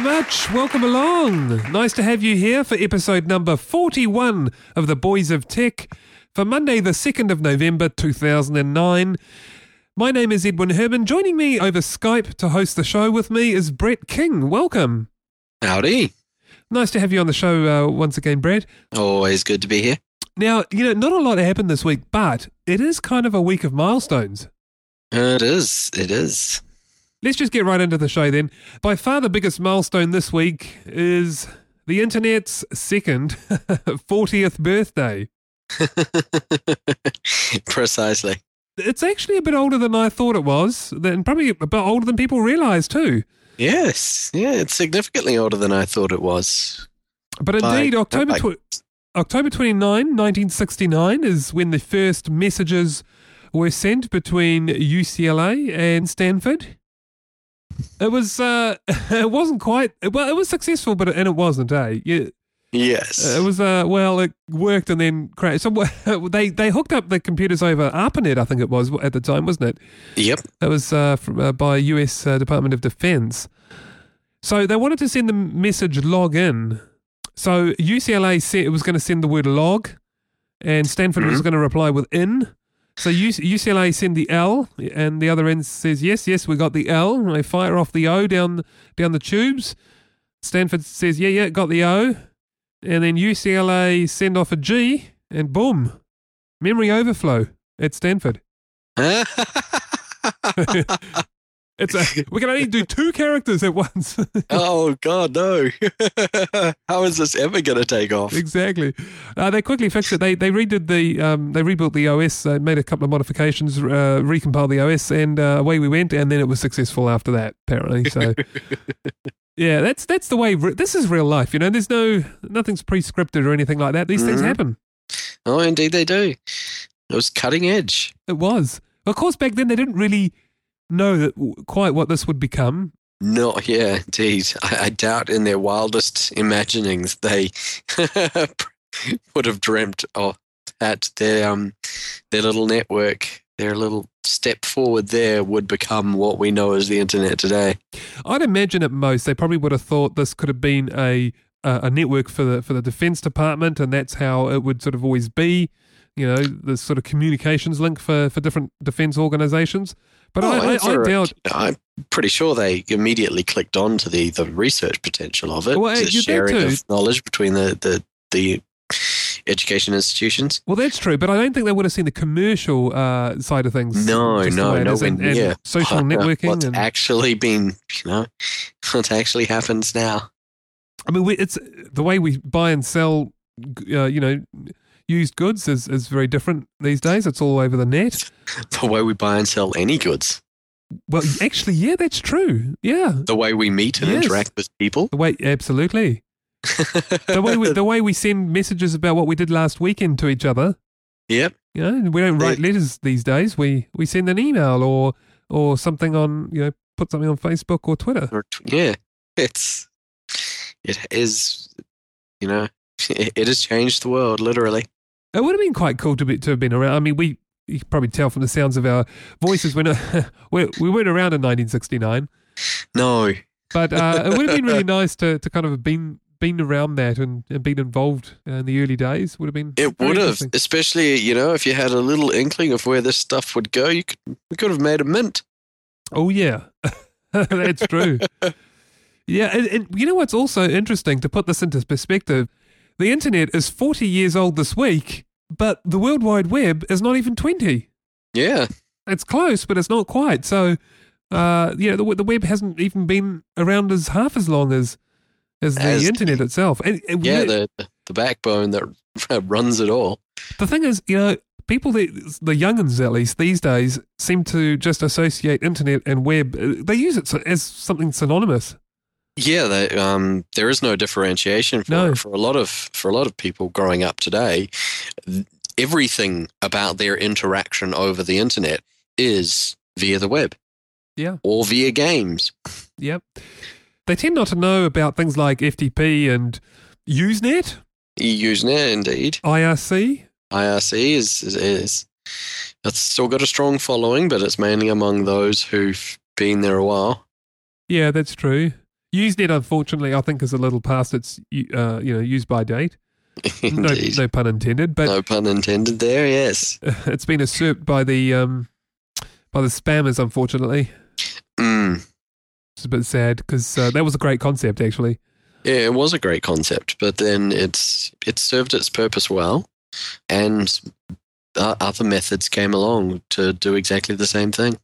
Very much. Welcome along. Nice to have you here for episode number 41 of The Boys of Tech for Monday, the 2nd of November 2009. My name is Edwin Herman. Joining me over Skype to host the show with me is Brett King. Welcome. Howdy. Nice to have you on the show uh, once again, Brett. Always good to be here. Now, you know, not a lot happened this week, but it is kind of a week of milestones. It is. It is. Let's just get right into the show then. By far the biggest milestone this week is the internet's second 40th birthday. Precisely. It's actually a bit older than I thought it was, and probably a bit older than people realize too. Yes. Yeah, it's significantly older than I thought it was. But By- indeed, October by- tw- October 29, 1969 is when the first messages were sent between UCLA and Stanford. It was uh it wasn't quite well it was successful but and it wasn't eh yeah, Yes. it was uh well it worked and then crashed so they they hooked up the computers over ARPANET I think it was at the time wasn't it yep. that was uh, from, uh, by US uh, Department of Defense. So they wanted to send the message log in. So UCLA said it was going to send the word log, and Stanford was going to reply with in. So UCLA send the L, and the other end says yes, yes, we got the L. And they fire off the O down down the tubes. Stanford says yeah, yeah, got the O, and then UCLA send off a G, and boom, memory overflow at Stanford. It's a, we can only do two characters at once. oh, God, no. How is this ever going to take off? exactly. Uh, they quickly fixed it. They they redid the um, they rebuilt the OS, uh, made a couple of modifications, uh, recompiled the OS, and uh, away we went. And then it was successful after that, apparently. So. Yeah, that's that's the way. Re- this is real life, you know. There's no nothing's pre-scripted or anything like that. These things Mhm. happen. Oh, indeed they do. It was cutting edge. It was, of course, back then they didn't really know that quite what this would become. No, yeah, indeed. I, I doubt in their wildest imaginings they would have dreamt of that their um their little network, their little step forward there would become what we know as the internet today. I'd imagine at most they probably would have thought this could have been a a, a network for the for the defense department, and that's how it would sort of always be. You know, the sort of communications link for for different defense organizations. But Oh, I, I, I doubt. I'm pretty sure they immediately clicked on to the, the research potential of it, Well, the sharing of knowledge between the, the, the education institutions. Well, that's true, but I don't think they would have seen the commercial uh, side of things. No, no, no is, and, and near. social networking. What's and, actually been, you know, what actually happens now. I mean, we, it's the way we buy and sell. Uh, you know, used goods is is very different these days. It's all over the net. The way we buy and sell any goods, Well, actually, yeah, that's true. Yeah, the way we meet and Yes. interact with people. the way absolutely. the way we, the way we send messages about what we did last weekend to each other. yep. You know, we don't write letters these days. We we send an email or or something on you know put something on Facebook or Twitter. Or Yeah. It's, it is, you know, it has changed the world, literally. It would have been quite cool to be to have been around. I mean, we you can probably tell from the sounds of our voices when we we weren't around in 1969, No. but uh, it would have been really nice to to kind of have been been around that and, and been involved in the early days. Would have been It would have, especially you know, if you had a little inkling of where this stuff would go, you could we could have made a mint. Oh yeah, that's true. Yeah, and, and you know what's also interesting to put this into perspective? The internet is 40 years old this week, but the World Wide Web is not even 20. Yeah, It's close, but it's not quite. So, uh, yeah, the, the web hasn't even been around as half as long as as the As- internet itself. And, and yeah, the the backbone that runs it all. the thing is, you know, people that the youngins at least these days seem to just associate internet and web. They use it as something synonymous. Yeah, they, um, there is no differentiation for No. for a lot of for a lot of people growing up today. Everything about their interaction over the internet is via the web. Yeah. or via games. Yep. They tend not to know about things like FTP and Usenet, Usenet, indeed. IRC. IRC is, is is it's still got a strong following, but it's mainly among those who've been there a while. Yeah, that's true. Usenet, unfortunately, I think is a little past its uh, you know use by date. No, no pun intended, but no pun intended there. Yes. it's been usurped by the um, by the spammers. Unfortunately, Mm. it's a bit sad because uh, that was a great concept actually. Yeah, it was a great concept, but then it's it served its purpose well, and uh, other methods came along to do exactly the same thing.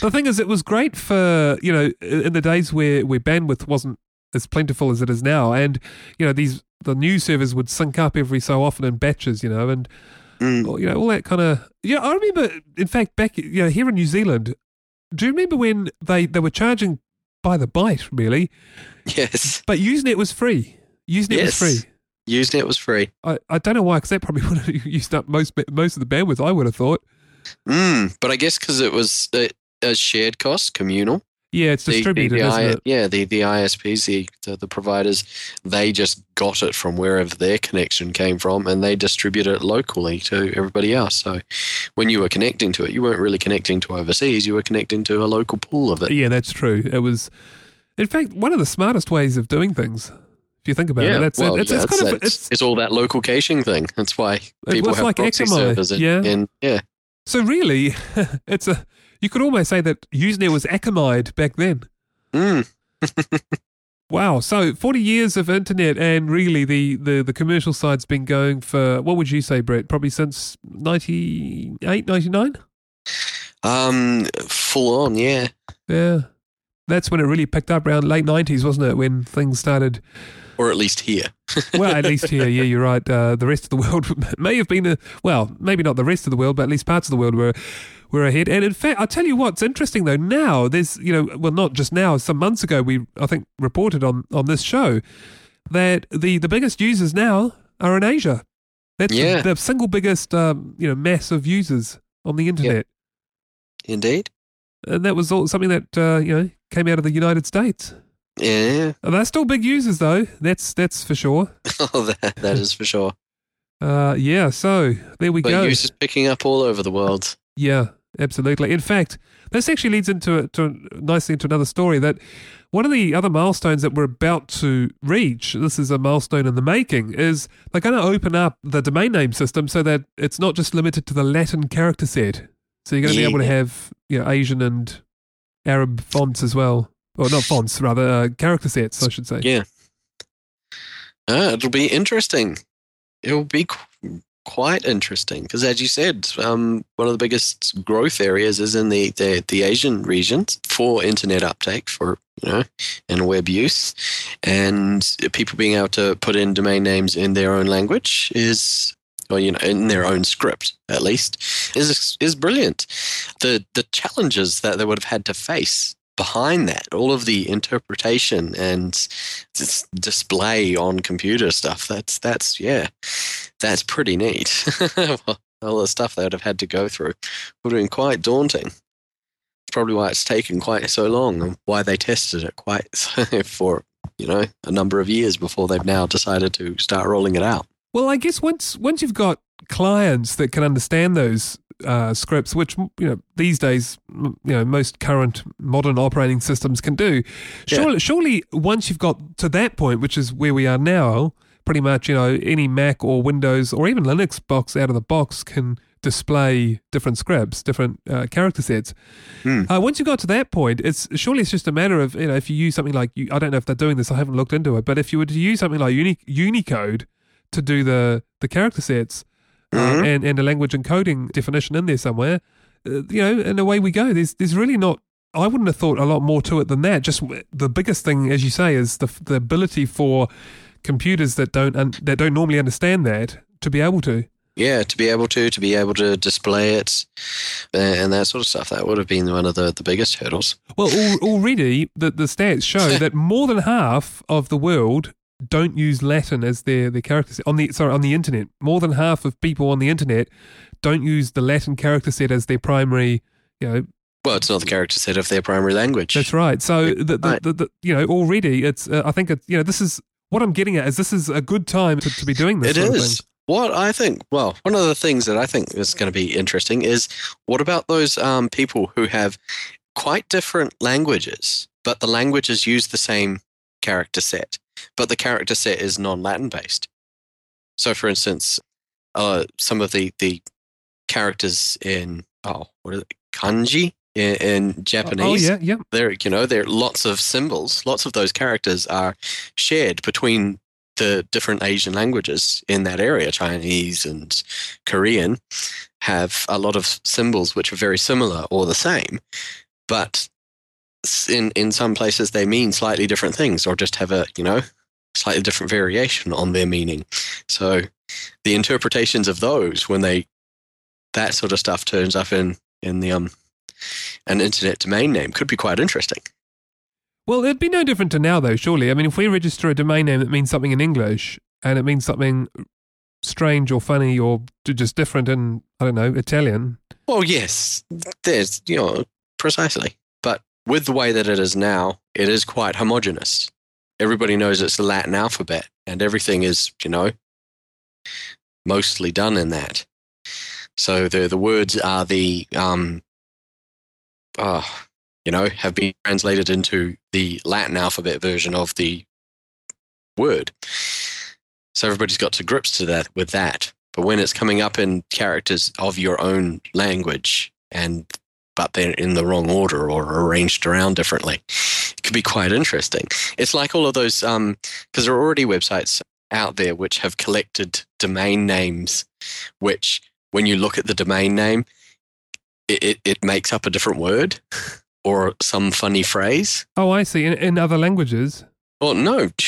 The thing is, it was great for you know in the days where where bandwidth wasn't as plentiful as it is now, and you know these the news servers would sync up every so often in batches, you know, and Mm. you know all that kind of. Yeah, I remember. In fact, back you know here in New Zealand, do you remember when they they were charging by the byte really, Yes, but Usenet was free. Usenet Yes. was free. Usenet was free. I, I don't know why, because that probably would have used up most most of the bandwidth. I would have thought. Mm. But I guess because it was a, a shared cost, communal. Yeah, it's The- the- distributed, the isn't I- it? Yeah, the, the ISPs, the, the, the providers, they just got it from wherever their connection came from and they distribute it locally to everybody else. So when you were connecting to it, you weren't really connecting to overseas, you were connecting to a local pool of it. Yeah, that's true. It was, in fact, one of the smartest ways of doing things. If you think about it, that's well, it's, yeah, it's kind of it's it's all that local caching thing. That's why people have like proxy Akamai, servers. In, yeah. in- yeah. So really, it's a you could almost say that Usenet was Akamai'd back then. Mm. Wow, so forty years of internet, and really the the the commercial side's been going for what would you say, Brett? Probably since 98, 99? Um, full on, yeah. Yeah, that's when it really picked up around late nineties, wasn't it? When things started Or at least here. well, at least here, yeah, you're right. Uh, the rest of the world may have been, a, well, maybe not the rest of the world, but at least parts of the world were were ahead. And in fact, I'll tell you what's interesting though. Now there's, you know, well, not just now. Some months ago, we I think reported on on this show that the the biggest users now are in Asia. That's the- Yeah. the, single biggest, um, you know, mass of users on the internet, Indeed. and that was all something that uh, you know came out of the United States. Yeah. They're still big users though. That's that's for sure. Oh, that, that is for sure. Uh, yeah. So there we But go. use is picking up all over the world. Yeah, absolutely. In fact, this actually leads into to nicely into another story that one of the other milestones that we're about to reach, this is a milestone in the making, is they're going to open up the domain name system so that it's not just limited to the Latin character set. So you're going to be able to have you know, Asian and Arab fonts as well. Or not fonts, rather, uh, character sets, I should say. Yeah. Ah, it'll be interesting. It'll be qu- quite interesting because, as you said, um, one of the biggest growth areas is in the, the, the Asian regions for internet uptake, for you know, and web use, and people being able to put in domain names in their own language is. Or you know, in their own script, at least, is is brilliant. The the challenges that they would have had to face behind that, all of the interpretation and dis- display on computer stuff. That's that's yeah, that's pretty neat. all the stuff they would have had to go through would have been quite daunting. Probably why it's taken quite so long and why they tested it quite for you know a number of years before they've now decided to start rolling it out. Well, I guess once once you've got clients that can understand those uh, scripts, which you know these days, you know most current modern operating systems can do. Yeah. Surely, surely once you've got to that point, which is where we are now, pretty much you know any Mac or Windows or even Linux box out of the box can display different scripts, different uh, character sets. Hmm. Uh, once you got to that point, it's surely it's just a matter of you know if you use something like I don't know if they're doing this, I haven't looked into it, but if you were to use something like Uni- Unicode to do the the character sets uh, Mhm. and and a language encoding definition in there somewhere, uh, you know, and away we go. There's there's really not. I wouldn't have thought a lot more to it than that. Just the biggest thing, as you say, is the the ability for computers that don't un- that don't normally understand that to be able to. Yeah, to be able to to be able to display it and that sort of stuff. That would have been one of the, the biggest hurdles. Well, al- already the the stats show that more than half of the world don't use Latin as their their character set on the sorry on the internet. More than half of people on the internet don't use the Latin character set as their primary, you know, Well, it's not the character set of their primary language. That's right. So the, the, the, the you know already it's uh, I think it's you know this is what I'm getting at is this is a good time to, to be doing this. It is. What I think, well, one of the things that I think is going to be interesting is what about those um, people who have quite different languages, but the languages use the same character set, but the character set is non Latin based? So, for instance, uh, some of the, the characters in, oh, what is it, kanji in, in. Japanese Oh yeah, yeah. there you know there are lots of symbols lots of those characters are shared between the different asian languages in that area chinese and korean have a lot of symbols which are very similar or the same but in in some places they mean slightly different things or just have a you know slightly different variation on their meaning so the interpretations of those when they that sort of stuff turns up in in the um an internet domain name could be quite interesting. Well, it'd be no different to now though. Surely, I mean, if we register a domain name that means something in English and it means something strange or funny or just different in I don't know Italian. Well, yes, there's you know precisely, but with the way that it is now, it is quite homogenous. Everybody knows it's the Latin alphabet, and everything is you know mostly done in that. So the the words are the um, uh, you know, have been translated into the Latin alphabet version of the word. So everybody's got to grips to that with that. But when it's coming up in characters of your own language and but they're in the wrong order or arranged around differently, it could be quite interesting. It's like all of those um because there are already websites out there which have collected domain names which when you look at the domain name it, it, it makes up a different word or some funny phrase. Oh, I see. In, in other languages. Well, no.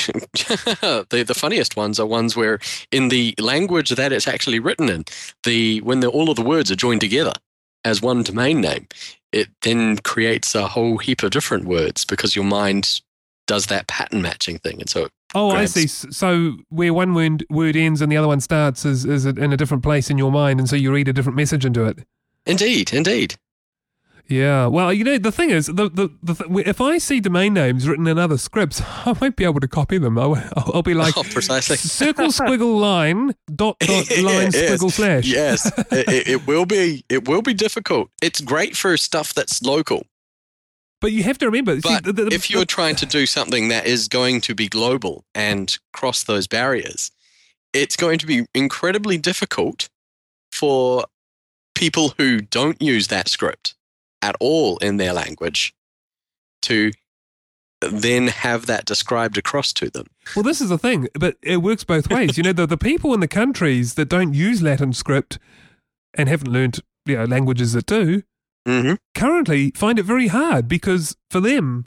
the the funniest ones are ones where in the language that it's actually written in, the when the, all of the words are joined together as one domain name, it then creates a whole heap of different words because your mind does that pattern matching thing, and so Oh, I see. So where one word, word ends and the other one starts is is it in a different place in your mind, and so you read a different message into it. indeed, indeed. Yeah. Well, you know, the thing is, the, the, the th- if I see domain names written in other scripts, I won't be able to copy them. I'll, I'll, I'll be like oh, precisely. circle squiggle line dot dot line squiggle slash. Yes, it, it- it will be. It will be difficult. It's great for stuff that's local. But you have to remember, see, But the, the, if you're trying to do something that is going to be global and cross those barriers, it's going to be incredibly difficult for people who don't use that script at all in their language to then have that described across to them. well, this is the thing, but it works both ways. You know, the, the people in the countries that don't use Latin script and haven't learned you know, languages that do Mm-hmm. currently find it very hard because for them,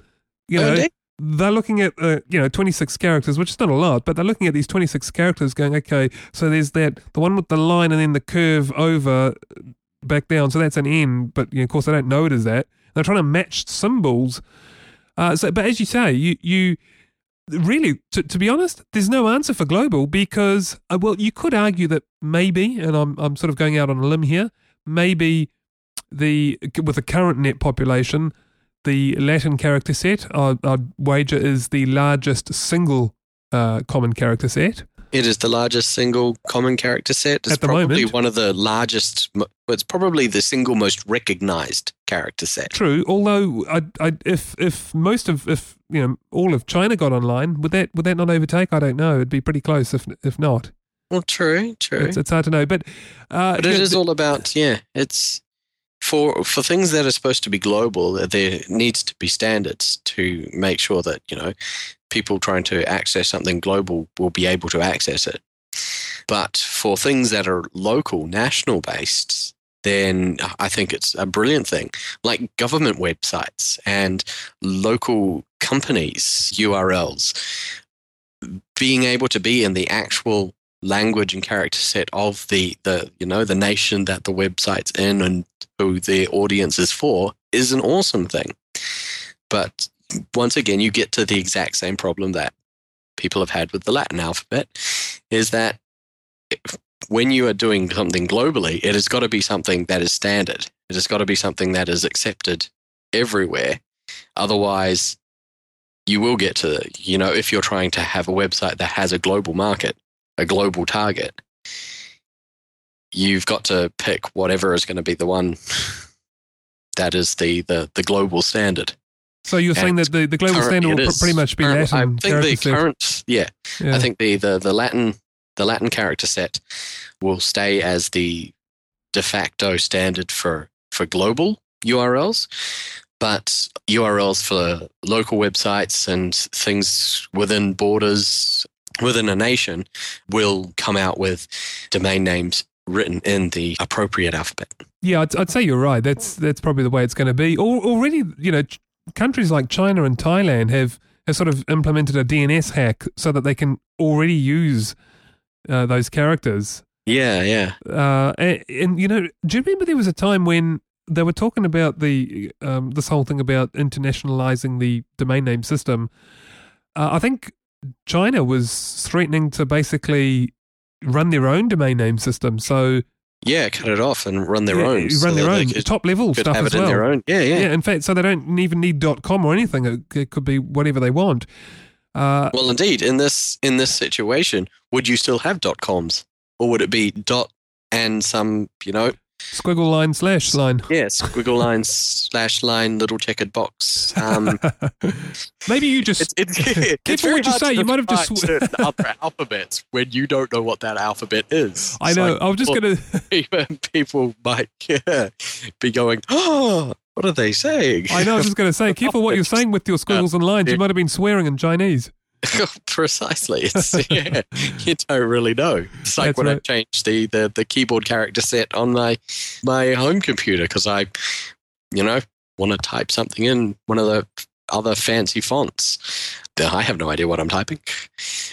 you know, indeed. they're looking at uh, you know 26 characters which is not a lot but they're looking at these 26 characters going okay so there's that the one with the line and then the curve over back down. So that's an n but you know, of course they don't know it as that. They're trying to match symbols. Uh, so but as you say you you really to, to be honest there's no answer for global because uh, well you could argue that maybe and I'm, I'm sort of going out on a limb here maybe the with the current net population the Latin character set, I'd wager, is the largest single uh, common character set. It is the largest single common character set. It's At the probably moment. one of the largest. It's probably the single most recognized character set. True, although I, I, if if most of if you know all of China got online, would that would that not overtake? I don't know. It'd be pretty close if if not. Well, true, true. It's, it's hard to know, but uh, but it is all about yeah. It's for for things that are supposed to be global. There needs to be standards to make sure that you know people trying to access something global will be able to access it. But for things that are local, national based, then I think it's a brilliant thing. Like government websites and local companies' URLs being able to be in the actual language and character set of the the you know the nation that the website's in and who the audience is for is an awesome thing. But once again, you get to the exact same problem that people have had with the Latin alphabet, is that when you are doing something globally, it has got to be something that is standard. It has got to be something that is accepted everywhere. Otherwise, you will get to, you know, if you're trying to have a website that has a global market, a global target, you've got to pick whatever is going to be the one that is the, the, the global standard. So you're saying that the, the global standard will pretty much be current, Latin. I think the set. current, yeah, yeah, I think the, the, the Latin the Latin character set will stay as the de facto standard for for global URLs, but URLs for local websites and things within borders within a nation will come out with domain names written in the appropriate alphabet. Yeah, I'd, I'd say you're right. That's that's probably the way it's going to be. Al- Already, you know, ch- countries like China and Thailand have have sort of implemented a DNS hack so that they can already use uh, those characters. Yeah, yeah. Uh, and, and you know, do you remember there was a time when they were talking about the um, this whole thing about internationalizing the domain name system? Uh, I think China was threatening to basically run their own domain name system. So Yeah, cut it off and run their yeah, own. run so their own could, top level stuff as well. Yeah, yeah. Yeah, in fact, so they don't even need .com or anything. It, it could be whatever they want. Uh, Well, indeed, in this in this situation, would you still have dot coms, or would it be dot and some, you know, squiggle line slash line. yeah, squiggle line slash line little checkered box? Um, Maybe you just it's it's, it's Careful what you say, you might have just define sw- certain other alphabets when you don't know what that alphabet is. I It's know. like, I was just well, gonna. even people might be going, oh, what are they saying? I know. I was just gonna say, careful what you're saying with your squiggles and lines. You might have been swearing in Chinese. Precisely. It's, yeah, you don't really know. It's like That's when I right. changed the, the, the keyboard character set on my my home computer because I, you know, want to type something in one of the other fancy fonts. I have no idea what I'm typing,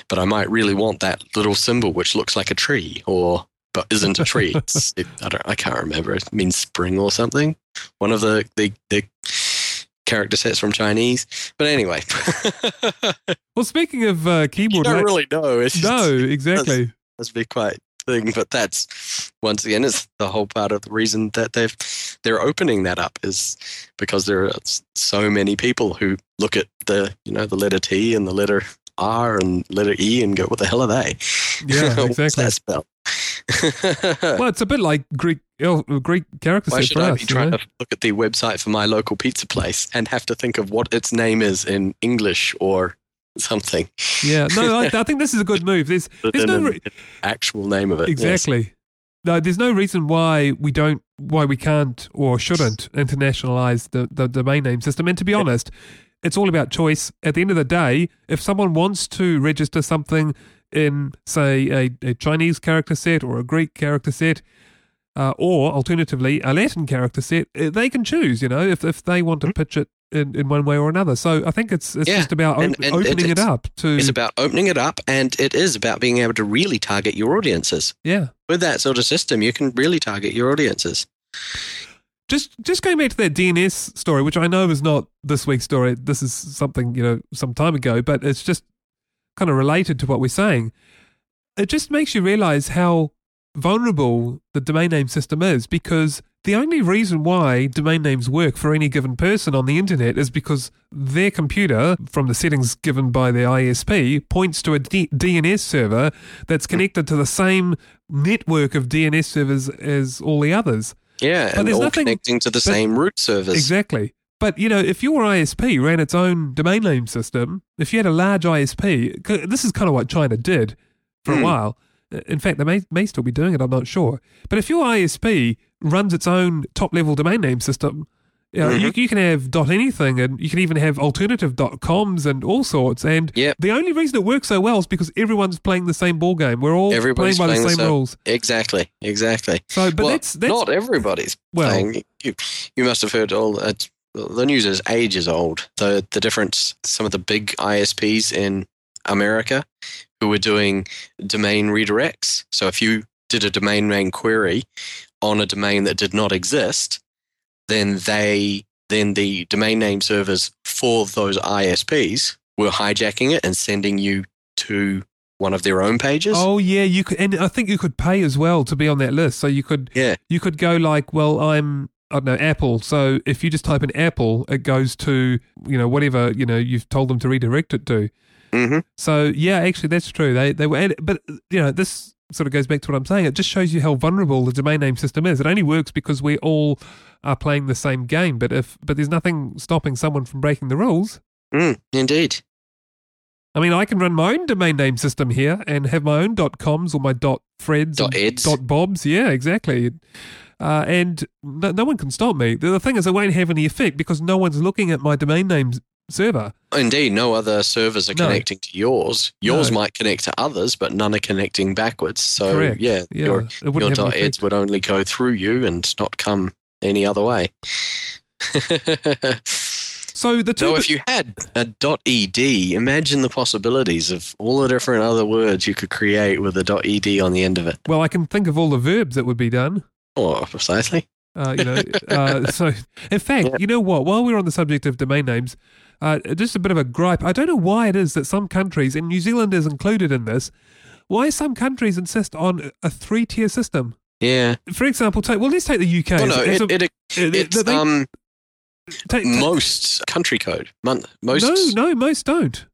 but I might really want that little symbol which looks like a tree or but isn't a tree. It's, it, I don't. I can't remember. It means spring or something. One of the the, the character sets from Chinese. But anyway, Well, speaking of uh, you keyboard, don't really know. It's just, no, exactly. must be quite thing. But that's once again, it's the whole part of the reason that they've they're opening that up is because there are so many people who look at the you know the letter T and the letter R and letter E and go, "What the hell are they?" Yeah, What's exactly. that spell? Well, it's a bit like Greek Greek character Why should I us. be you trying know? to look at the website for my local pizza place and have to think of what its name is in English or something? Yeah, no, I, I think this is a good move. There's there's no re- actual name of it. yes. exactly. No, there's no reason why we don't, why we can't or shouldn't internationalize the, the domain name system. And to be honest, it's all about choice. At the end of the day, if someone wants to register something in, say, a, a Chinese character set or a Greek character set, uh, or alternatively a Latin character set, uh, they can choose. You know, if if they want to pitch it in, in one way or another. So I think it's it's Mm-hmm. Yeah, just about and- op- and opening it up to It's about opening it up, and it is about being able to really target your audiences. yeah. With that sort of system, you can really target your audiences. Just just going back to that DNS story, which I know is not this week's story. This is something you know some time ago, but it's just kind of related to what we're saying. It just makes you realize how vulnerable the domain name system is because the only reason why domain names work for any given person on the internet is because their computer, from the settings given by their ISP, points to a D- DNS server that's connected to the same network of DNS servers as all the others. Yeah, But and all nothing- connecting to the same root servers. Exactly. But you know, if your ISP ran its own domain name system, if you had a large ISP, this is kind of what China did for a Hmm. while. In fact, they may, may still be doing it. I'm not sure. But if your ISP runs its own top level domain name system, you, know, Mm-hmm. you, you can have dot anything, and you can even have alternative dot coms and all sorts. And Yep. the only reason it works so well is because everyone's playing the same ball game. We're all Everybody's playing by playing the same rules. Exactly, exactly. So, but well, that's that's not everybody's well, playing. You, you must have heard all that. The news is ages old. The the difference. Some of the big ISPs in America who were doing domain redirects. So if you did a domain name query on a domain that did not exist, then they then the domain name servers for those ISPs were hijacking it and sending you to one of their own pages. Oh yeah, you could, and I think you could pay as well to be on that list. So you could, Yeah. you could go like, well, I'm, I don't know, Apple. So if you just type in Apple, it goes to, you know, whatever you know you've told them to redirect it to. hmm So yeah, actually, that's true. They they were, but you know, this sort of goes back to what I'm saying. It just shows you how vulnerable the domain name system is. It only works because we all are playing the same game. But if but there's nothing stopping someone from breaking the rules. Mm, indeed. I mean, I can run my own domain name system here and have my own coms or my dot freds Dot eds. dot bobs. Yeah, exactly. Uh, and no, no one can stop me. The, the thing is, it won't have any effect because no one's looking at my domain name server. Indeed, no other servers are No. connecting to yours. Yours No. might connect to others, but none are connecting backwards. So Correct. yeah, Yeah, your your dot eds would only go through you and not come any other way. So the two. so if you had a .ed, imagine the possibilities of all the different other words you could create with a .ed on the end of it. well, I can think of all the verbs that would be done. Or precisely. Uh, you know, uh, so in fact, Yeah. you know what? While we're on the subject of domain names, uh, just a bit of a gripe. I don't know why it is that some countries, and New Zealand is included in this, why some countries insist on a three-tier system. Yeah. For example, take well, let's take the UK. Well, no, it, a- it, uh, it's they- um take- take- most country code. Mon- most no, no, most don't.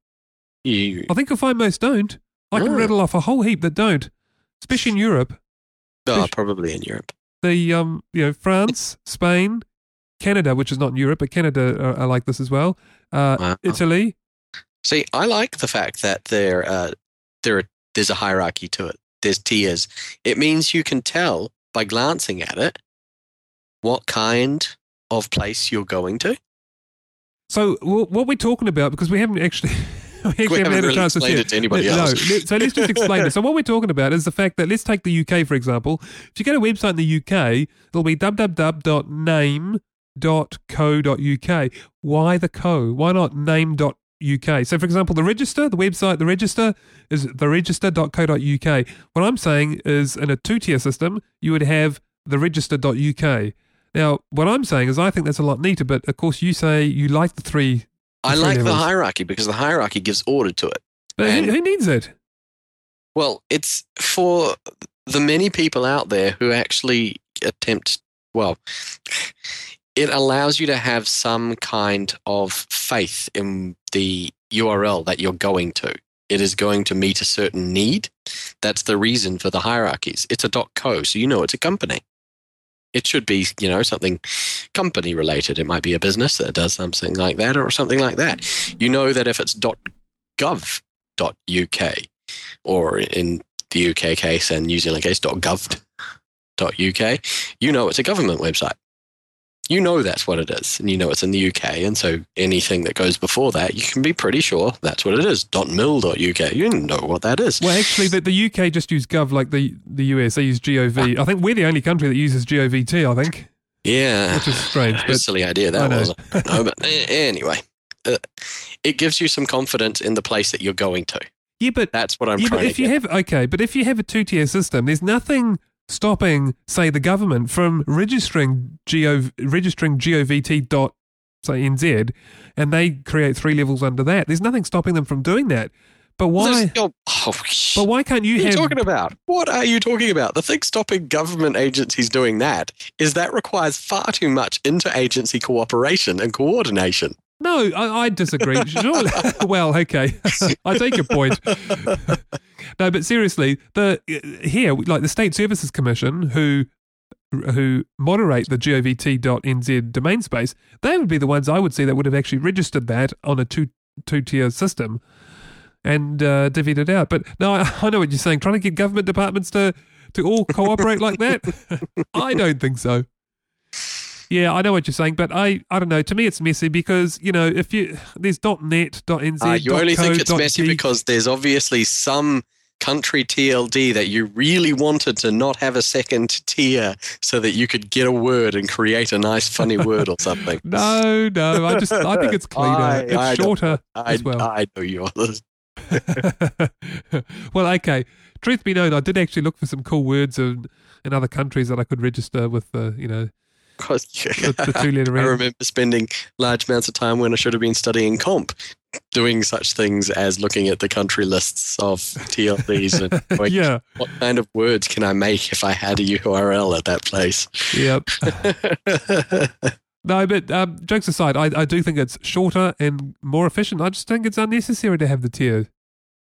you I think you'll find most don't. I can Oh. rattle off a whole heap that don't, especially in Europe. oh, probably in Europe. the um you know France, Spain, Canada, which is not in Europe, but Canada are, are like this as well. Uh, Wow. Italy. See, I like the fact that there, uh, there, there's a hierarchy to it. There's tiers. It means you can tell by glancing at it what kind of place you're going to. So what we're talking about because we haven't actually. We actually We haven't, haven't had a really chance to it to anybody uh, no, else. let- so let's just explain it. So what we're talking about is the fact that let's take the UK for example. If you go to a website in the UK, it'll be www.name.co.uk. Why the co? Why not name.uk? So for example, the register, the website, the register is theregister.co.uk. What I'm saying is in a two-tier system, you would have the register.uk. Now, what I'm saying is I think that's a lot neater, but of course you say you like the three I three like the hierarchy because the hierarchy gives order to it. But And- who needs it? Well, it's for the many people out there who actually attempt, well, it allows you to have some kind of faith in the URL that you're going to. It is going to meet a certain need. That's the reason for the hierarchies. It's a .co, so you know it's a company. It should be, you know, something company related. It might be a business that does something like that or something like that. You know that if it's .gov.uk, or in the UK case and New Zealand case, .gov.uk, you know it's a government website. You know that's what it is, and you know it's in the UK, and so anything that goes before that, you can be pretty sure that's what it is. .mil.uk, you know what that is. Well, actually, the, the UK just use Gov like the, the US. They use GOV. I think we're the only country that uses GOVT, I think, Yeah, which is strange. But silly idea that was. no, but anyway, uh, it gives you some confidence in the place that you're going to. yeah, but, That's what I'm yeah, but trying if to you have, okay, but if you have a two tier system, there's nothing stopping, say, the government from registering Gov, registering GOVT dot, say, NZ, and they create three levels under that. There's nothing stopping them from doing that. But why? Oh, But why can't you What are you talking about? What are you talking about? The thing stopping government agencies doing that is that requires far too much interagency cooperation and coordination. No, I, I disagree. Sure. well, okay, I take your point. no, but seriously, the here, like the State Services Commission, who who moderate the govt.nz domain space, they would be the ones I would see that would have actually registered that on a two two tier system and uh, divvied it out. But no, I, I know what you're saying. Trying to get government departments to to all cooperate like that, I don't think so. Yeah, I know what you're saying, but I, I don't know. To me, it's messy because you know if you there's .net, .nz, Uh, you only think it's messy .geek. because there's obviously some country TLD that you really wanted to not have a second tier so that you could get a word and create a nice funny word or something. no, no. I just I think it's cleaner. I- it's I shorter I, as well. I know you're well, okay. Truth be known, I did actually look for some cool words in, in other countries that I could register with the, you know, Because the, the two letter I remember spending large amounts of time when I should have been studying comp, doing such things as looking at the country lists of TLDs and going, Yeah. what kind of words can I make if I had a URL at that place? Yep. No, but um, jokes aside, I, I do think it's shorter and more efficient. I just think it's unnecessary to have the tier.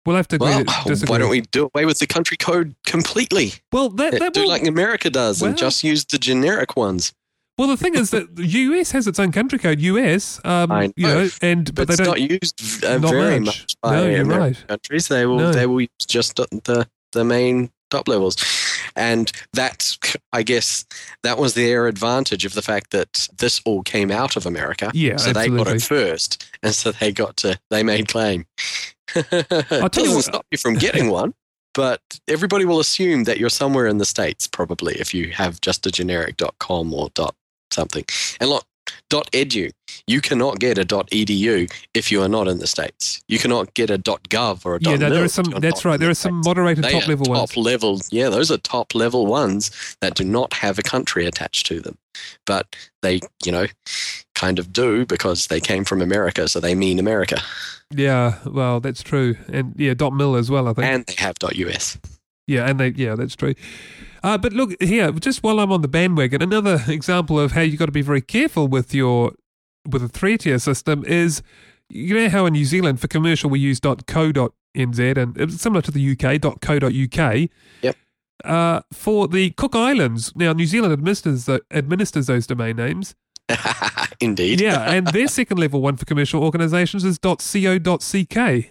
We'll have to agree well, to disagree. why don't we do away with the country code completely? Well, that, that do will, like America does Well- and just use the generic ones. Well, the thing is that the US has its own country code, US, um, I you know, know, and but, But they it's don't. not used uh, not very much. much, by No, you're right. countries. They will No. they will use just the, the main top levels, and that's I guess that was their advantage of the fact that this all came out of America. Yeah, so they got it first, and so they got to they made claim. i tell you it doesn't what- stop you from getting one. But everybody will assume that you're somewhere in the states, probably, if you have just a generic .com or dot something. And look, .dot .edu, you cannot get a .dot .edu if you are not in the states. You cannot get a .dot .gov or a yeah, .mil there are some. That's right. There are some moderated They top level top ones. level. Yeah, those are top level ones that do not have a country attached to them, but they, you know, kind of do because they came from America, so they mean America, Yeah, well, that's true, and yeah, dot mil as well. I think. and they have .dot .us. Yeah, and they yeah, that's true. Uh, but look here, just while I'm on the bandwagon, another example of how you've got to be very careful with your with a three tier system is you know how in New Zealand for commercial we use .co.nz and it's similar to the UK .co.uk. Yep. Uh, for the Cook Islands, now New Zealand administers the, administers those domain names. Indeed. Yeah, and their second level one for commercial organisations is .co.ck.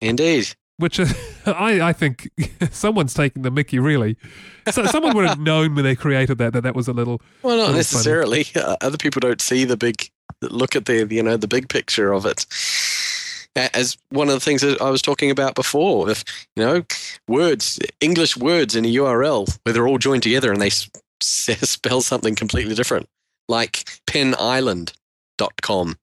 Indeed. Which uh, I, I think someone's taking the Mickey really. So someone would have known when they created that that that was a little. Well, not necessarily. Uh, other people don't see the big look at the you know the big picture of it. As one of the things that I was talking about before, if you know words, English words in a URL where they're all joined together and they s- spell something completely different, like penisland.com.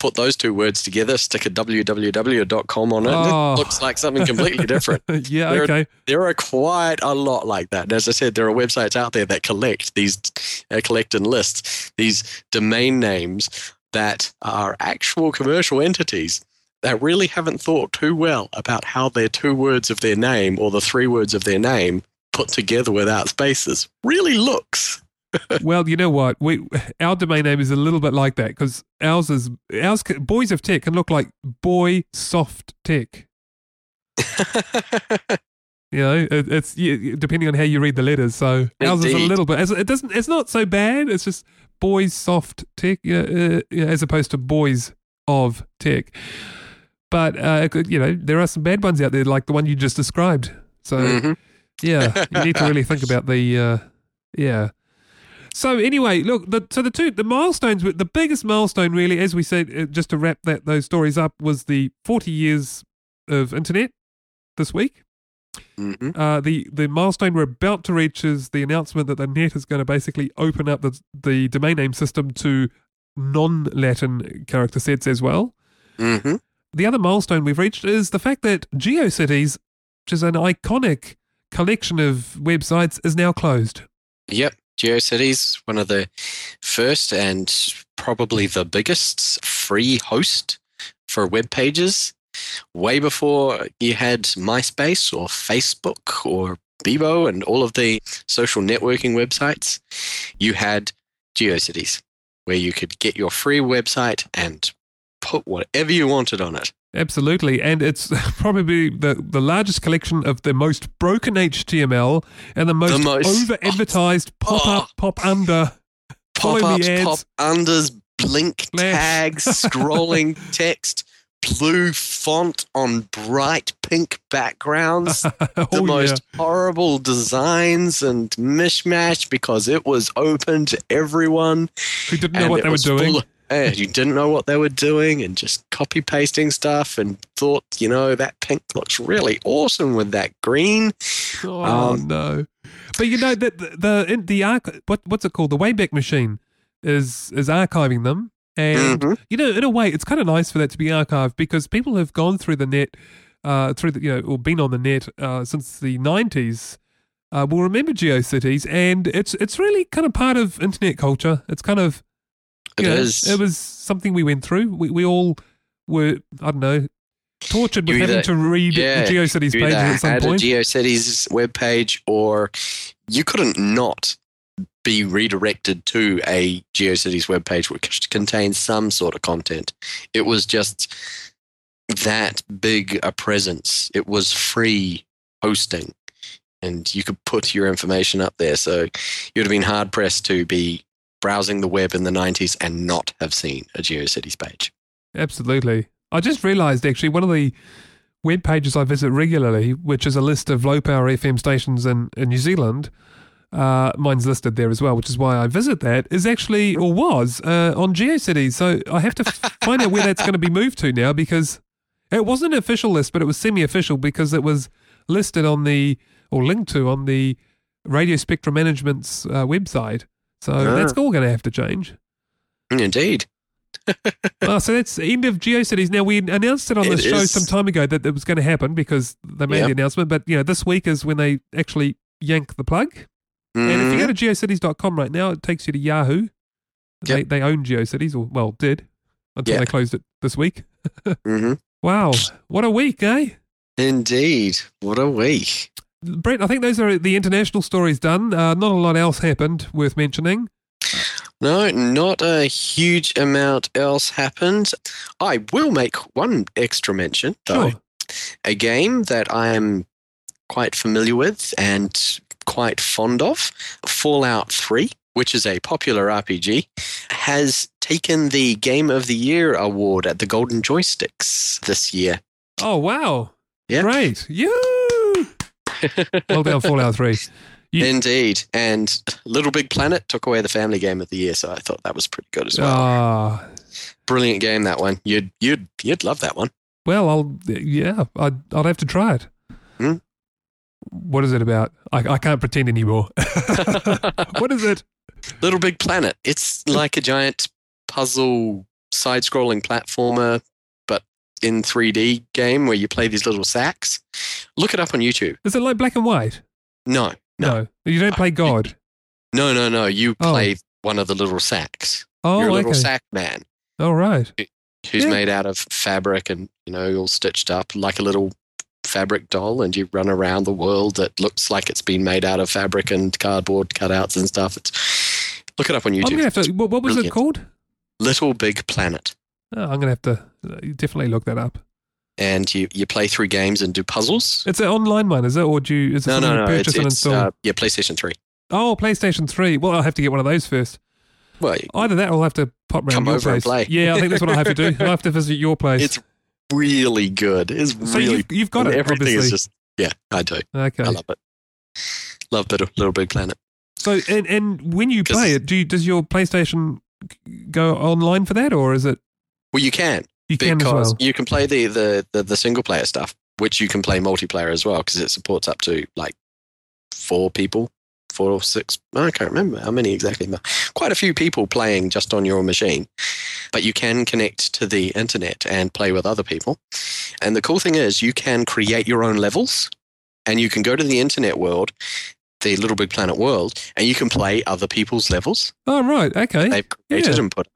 Put those two words together, stick a www.com on it, Oh. it looks like something completely different. yeah, There are- okay. There are quite a lot like that. And as I said, there are websites out there that collect these, uh, collect and list these domain names that are actual commercial entities that really haven't thought too well about how their two words of their name or the three words of their name put together without spaces really looks. Well, you know what? We our domain name is a little bit like that because ours is ours. Boys of Tech can look like Boy Soft Tech. You know, it, it's depending on how you read the letters. So ours is a little bit. it's- It doesn't. It's not so bad. It's just Boys Soft Tech, you know, uh, you know, as opposed to Boys of Tech. But uh, you know, there are some bad ones out there, like the one you just described. So Mhm. yeah, you need to really think about the uh, yeah. So anyway, look, the, so the two the milestones, the biggest milestone really, as we said, uh, just to wrap that those stories up, was the forty years of internet this week. Mhm. Uh, the the milestone we're about to reach is the announcement that the net is going to basically open up the the domain name system to non-Latin character sets as well. Mhm. The other milestone we've reached is the fact that GeoCities, which is an iconic collection of websites, is now closed. Yep. GeoCities, one of the first and probably the biggest free host for web pages. Way before you had MySpace or Facebook or Bebo and all of the social networking websites, you had GeoCities, where you could get your free website and put whatever you wanted on it. Absolutely, and it's probably the, the largest collection of the most broken HTML and the most, most- over advertised pop up, Oh. pop under. pop ups, ads. pop unders, blink Flash. tags, scrolling text, blue font on bright pink backgrounds, oh, the oh, most horrible designs and mishmash because it was open to everyone. Who didn't know what they were doing. full eh, you didn't know what they were doing and just copy pasting stuff and thought, you know, that pink looks really awesome with that green. Oh Um, no! But you know that the the, the arch- what what's it called? The Wayback Machine is is archiving them, and Mhm. you know, in a way, it's kind of nice for that to be archived because people have gone through the net uh, through the, you know, or been on the net uh, since the nineties, uh, will remember GeoCities, and it's it's really kind of part of internet culture. It's kind of It you know, is. It was something we went through. We we all were I don't know tortured with You having to read yeah, GeoCities you pages at some had point. a GeoCities webpage or you couldn't not be redirected to a GeoCities webpage which contains some sort of content. It was just that big a presence. It was free hosting and you could put your information up there. So you'd have been hard pressed to be browsing the web in the 90s and not have seen a GeoCities page. Absolutely. I just realized actually one of the web pages I visit regularly, which is a list of low power FM stations in, in New Zealand. Uh, mine's listed there as well, which is why I visit that, is actually, or was, uh, on GeoCities. So I have to find out where that's going to be moved to now because it wasn't an official list, but it was semi official because it was listed on the, or linked to on the Radio Spectrum Management's uh, website. So Ah. that's all going to have to change. Indeed. oh, so that's the end of GeoCities. Now we announced it on the show is. some time ago that it was going to happen because they made Yep. the announcement. But you know, this week is when they actually yank the plug. And if you go to geocities.com right now, it takes you to Yahoo. They Yep. they own GeoCities, or well, did until Yeah. they closed it this week. hmm Wow, what a week, eh? Indeed. What a week. Brett, I think those are the international stories done. Uh, not a lot else happened worth mentioning. No, not a huge amount else happened. I will make one extra mention, though. Sure. A game that I am quite familiar with and quite fond of, Fallout 3, which is a popular RPG, has taken the Game of the Year award at the Golden Joysticks this year. Oh wow, Yeah. great, you. Well done, Fallout Three. You- Indeed. And Little Big Planet took away the Family Game of the Year, so I thought that was pretty good as well. Ah, Brilliant game that one. You'd you'd you'd love that one. Well, I'll yeah, I'd I'd have to try it. Hmm? What is it about? I I can't pretend anymore. what is it? Little Big Planet. It's like a giant puzzle side-scrolling platformer, in 3D game where you play these little sacks. Look it up on YouTube. Is it like black and white? No, no, you don't play God. no, no, no. You Oh. play one of the little sacks. Oh, You're a little okay. sack man All right. who's Yeah. made out of fabric and you know all stitched up like a little fabric doll, and you run around the world that looks like it's been made out of fabric and cardboard cutouts and stuff. It's look it up on I'm YouTube. gonna have to. What, what was it called? Little Big Planet. Oh, I'm gonna have to definitely look that up. and you, you play through games and do puzzles. It's an online one, is it, or do you? Is it No, no, no. purchase It's, and it's install? uh, yeah, PlayStation Three. oh, PlayStation Three. Well, I'll have to get one of those first. Well, Either that, or I'll have to pop around Come your over and place. play. Yeah, I think that's what I'll have to do. I'll have to visit your place. it's really good. It's so really you've, you've got it, everything obviously. is just yeah. I do. okay. I love it. Love Little, Little Big Planet. So, and, and when you play it, do you, does your PlayStation go online for that, or is it Well, you can you can because well? you can play the, the, the, the single player stuff, which you can play multiplayer as well because it supports up to like four people, four or six. I can't remember how many exactly. But quite a few people playing just on your machine. But you can connect to the internet and play with other people. And the cool thing is, you can create your own levels, and you can go to the internet world. The Little Big Planet world, and you can play other people's levels Oh, right. Okay. they've created Yeah. and put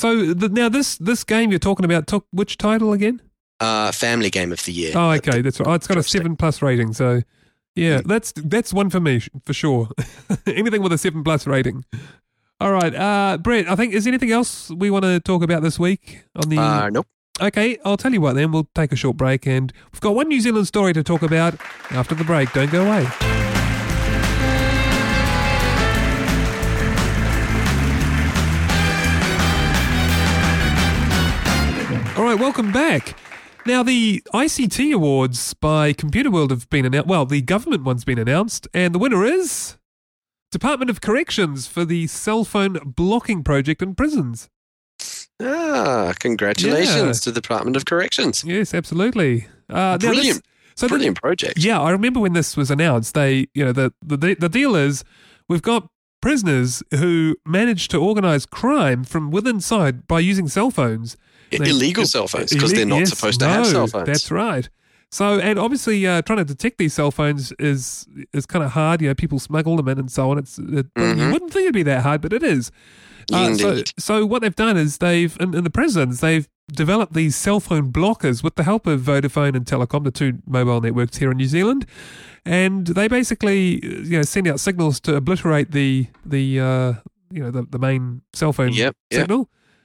So the, now this this game you're talking about took which title again? uh, family game of the year. Oh, okay. That's right. Oh, it's got a seven plus rating. So, yeah, that's that's one for me for sure. anything with a seven plus rating. All right, uh, Brett. I think is there anything else we want to talk about this week on the? Uh, nope. okay, I'll tell you what. Then we'll take a short break, and we've got one New Zealand story to talk about after the break. Don't go away. Welcome back. Now, the ICT Awards by Computerworld have been announced. Well, the government one's been announced, and the winner is Department of Corrections for the cell phone blocking project in prisons. Ah, congratulations Yeah. to the Department of Corrections. Yes, absolutely. Uh, now this- Brilliant. so the- Brilliant project. yeah, I remember when this was announced. They, you know, the the the deal is we've got prisoners who manage to organize crime from within inside by using cell phones. They- Illegal cell phones because they're not yes, supposed to have no, cell phones. That's right. So, and obviously, uh, trying to detect these cell phones is is kind of hard. You know, people smuggle them in and so on. It's it, You Mhm. wouldn't think it'd be that hard, but it is. Uh, so, so what they've done is they've in, in the prisons they've developed these cell phone blockers with the help of Vodafone and Telecom, the two mobile networks here in New Zealand, and they basically you know send out signals to obliterate the the uh, you know the, the main cell phone Yep, yep.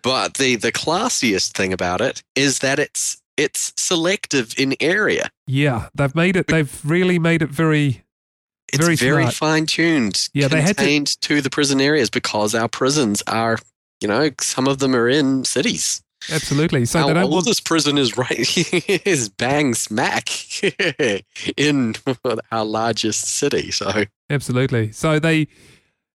But the the classiest thing about it is that it's it's selective in area. Yeah, they've made it. They've really made it very. It's Very very, fine tuned, Yeah, they had to- to the prison areas because our prisons are, you know, some of them are in cities. Absolutely. So our they don't want oldest prison is right is bang smack in our largest city. So Absolutely. So they,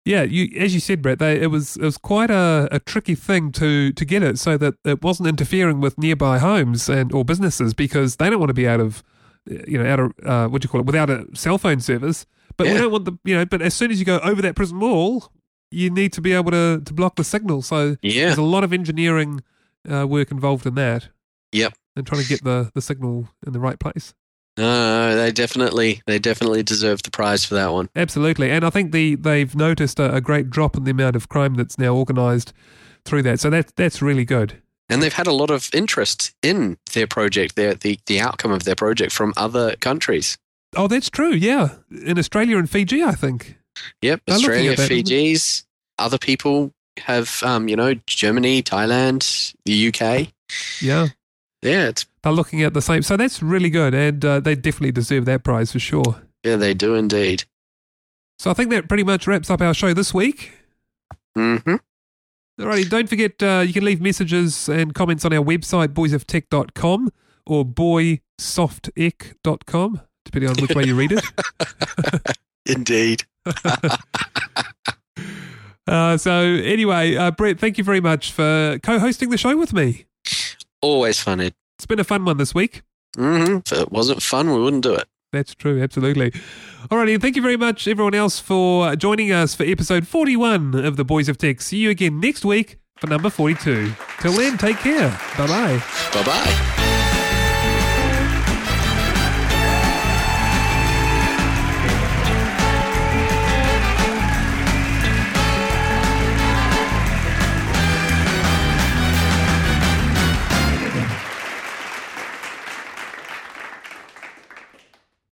yeah, you as you said, Brett, they it was it was quite a, a tricky thing to to get it so that it wasn't interfering with nearby homes and or businesses because they don't want to be out of, you know, out of uh, what do you call it without a cell phone service. But we don't want the you know. But as soon as you go over that prison wall, you need to be able to to block the signal. So yeah, there's a lot of engineering uh, work involved in that. Yep. And trying to get the the signal in the right place. No, they definitely they definitely deserve the prize for that one. Absolutely, and I think the they've noticed a, a great drop in the amount of crime that's now organised through that. So that that's really good. And they've had a lot of interest in their project, their the, the outcome of their project from other countries. Oh, that's true. Yeah, in Australia and Fiji, I think. Yep, They're Australia, at that, isn't it? Fiji's, other people have, um, you know, Germany, Thailand, the UK. Yeah, Yeah, it's they're looking at the same. So that's really good, and uh, they definitely deserve that prize for sure. yeah, they do indeed. So I think that pretty much wraps up our show this week. hmm Alrighty, don't forget uh, you can leave messages and comments on our website, boysoftech.com or boysoftech.com, depending on which way you read it. Indeed. Uh, so anyway, uh, Brett, thank you very much for co-hosting the show with me. Always fun. It. It's been a fun one this week. hmm If it wasn't fun, we wouldn't do it. That's true, absolutely. Alrighty, and thank you very much, everyone else, for joining us for episode 41 of the Boys of Tech. See you again next week for number 42. Till then, take care. Bye bye. Bye bye.